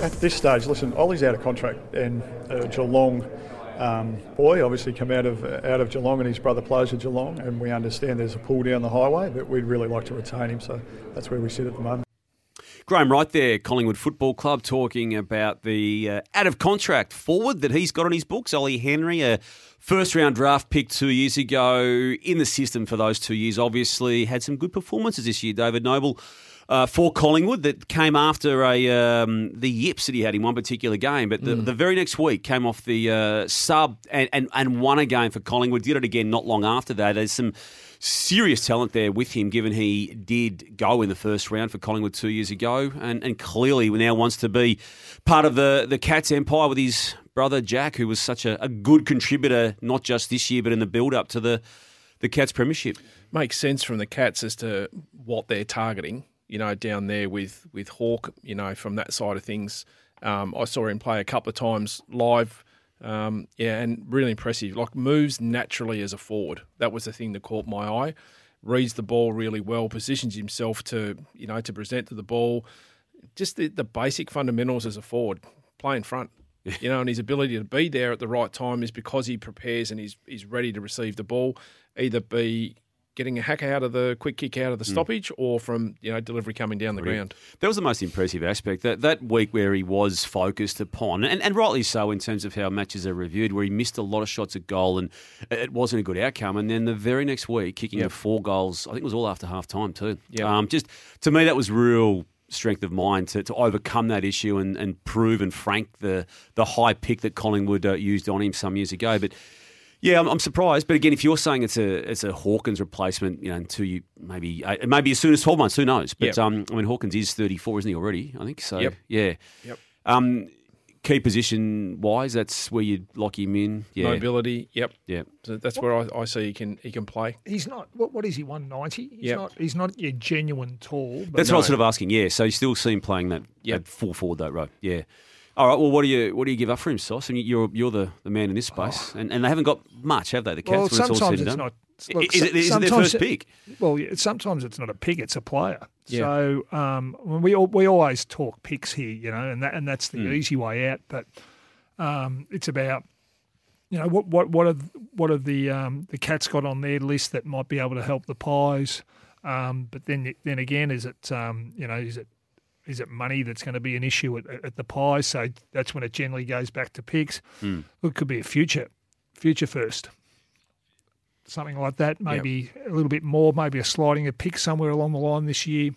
At this stage, listen, Ollie's out of contract, and uh, Geelong um, boy obviously come out of out of Geelong, and his brother plays at Geelong, and we understand there's a pull down the highway, but we'd really like to retain him, so that's where we sit at the moment. Graham Wright there, Collingwood Football Club, talking about the uh, out of contract forward that he's got on his books, Ollie Henry, a first round draft pick two years ago in the system for those two years. Obviously, had some good performances this year. David Noble uh, for Collingwood that came after a um, the yips that he had in one particular game. But the, mm. the very next week came off the uh, sub and, and, and won a game for Collingwood. Did it again not long after that. There's some serious talent there with him, given he did go in the first round for Collingwood two years ago, and, and clearly now wants to be part of the, the Cats empire with his brother Jack, who was such a, a good contributor, not just this year, but in the build up to the, the Cats premiership. Makes sense from the Cats as to what they're targeting you know, down there with with Hawk, you know, from that side of things. Um, I saw him play a couple of times live. Um, yeah, and really impressive. Like moves naturally as a forward. That was the thing that caught my eye. Reads the ball really well, positions himself to you know to present to the ball. Just the, the basic fundamentals as a forward, play in front. You know, and his ability to be there at the right time is because he prepares and he's he's ready to receive the ball, either be getting a hack out of the quick kick out of the hmm. stoppage mm. or from you know delivery coming down the Brilliant. ground. That was the most impressive aspect that that week where he was focused upon and, and rightly so in terms of how matches are reviewed where he missed a lot of shots at goal and it wasn't a good outcome and then the very next week kicking yep. four goals I think it was all after half time too. Yep. Um, just to me that was real strength of mind to, to overcome that issue and, and prove and frank the the high pick that Collingwood uh, used on him some years ago but yeah, I'm, I'm, surprised. But again, if you're saying it's a it's a Hawkins replacement, you know, until you maybe uh, maybe as soon as 12 months, who knows? But yep. um, I mean, Hawkins is 34, isn't he already? I think so. Yep. Yeah. Yep. Um, key position wise, that's where you'd lock him in. Yeah. Mobility. Yep. Yep. So that's where I, I, see he can he can play. He's not. What, what is he? One ninety. He's yep. not. He's not your genuine tall. That's no. what I was sort of asking. Yeah. So you still see him playing that, yep. that full forward that row. Yeah. All right. Well, what do you what do you give up for him, Sauce? I mean, you're you're the, the man in this space, oh. and, and they haven't got much, have they? The Cats. Well, sometimes it's not. Look, is, it, is it their first pick? Well, sometimes it's not a pick; it's a player. Yeah. So um, we we always talk picks here, you know, and that and that's the mm. easy way out. But um, it's about you know what what what are what are the um, the cats got on their list that might be able to help the pies. Um, but then then again, is it um, you know is it is it money that's going to be an issue at, at the Pies? So that's when it generally goes back to picks. Mm. It could be a future, future first, something like that. Maybe yep. a little bit more, maybe a sliding a pick somewhere along the line this year.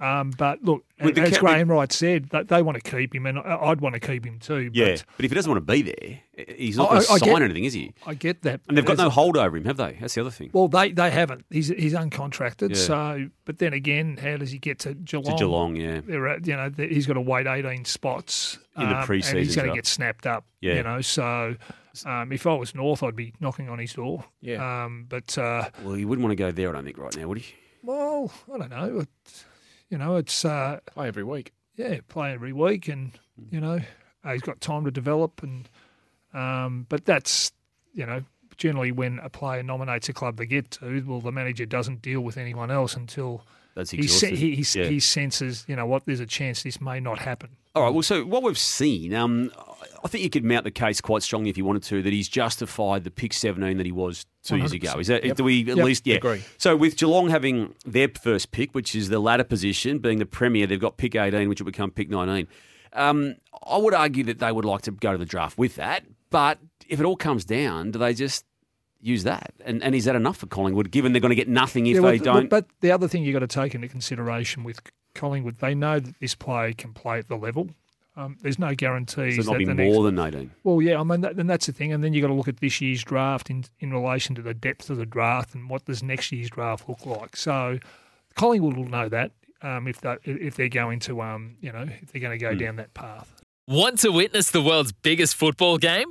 Um, but look, With as Graham Wright said, they, they, want to keep him, and I'd want to keep him too. Yeah, but, but if he doesn't want to be there, he's not going to sign get, anything, is he? I get that, and they've got no hold over him, have they? That's the other thing. Well, they they haven't. He's he's uncontracted. Yeah. So, but then again, how does he get to Geelong? To Geelong, yeah. At, you know, he's got to wait eighteen spots in the preseason, um, and he's going to get snapped up. Yeah. you know, so. Um, if I was North, I'd be knocking on his door. Yeah. Um, but uh, well, you wouldn't want to go there, I don't think, right now, would he? Well, I don't know. It's, you know, it's uh, play every week. Yeah, play every week, and you know, uh, he's got time to develop, and um, but that's you know generally when a player nominates a club they get to, well, the manager doesn't deal with anyone else until That's he, he, he, yeah. he senses, you know, what there's a chance this may not happen. All right. Well, so what we've seen, um, I think you could mount the case quite strongly if you wanted to that he's justified the pick 17 that he was two 100%. years ago. Is that yep. do we at yep. least yeah agree? So with Geelong having their first pick, which is the latter position, being the premier, they've got pick 18, which will become pick 19. Um, I would argue that they would like to go to the draft with that, but if it all comes down, do they just use that. And, and is that enough for Collingwood, given they're going to get nothing if Yeah, they don't? But the other thing you've got to take into consideration with Collingwood, they know that this player can play at the level. Um, there's no guarantees. so that not be the more next, than 18. Well, yeah, I mean, that, and that's the thing. And then you've got to look at this year's draft in, in relation to the depth of the draft and what does next year's draft look like. So Collingwood will know that um, if, they, if they're going to, um, you know, if they're going to go down that path. Want to witness the world's biggest football game?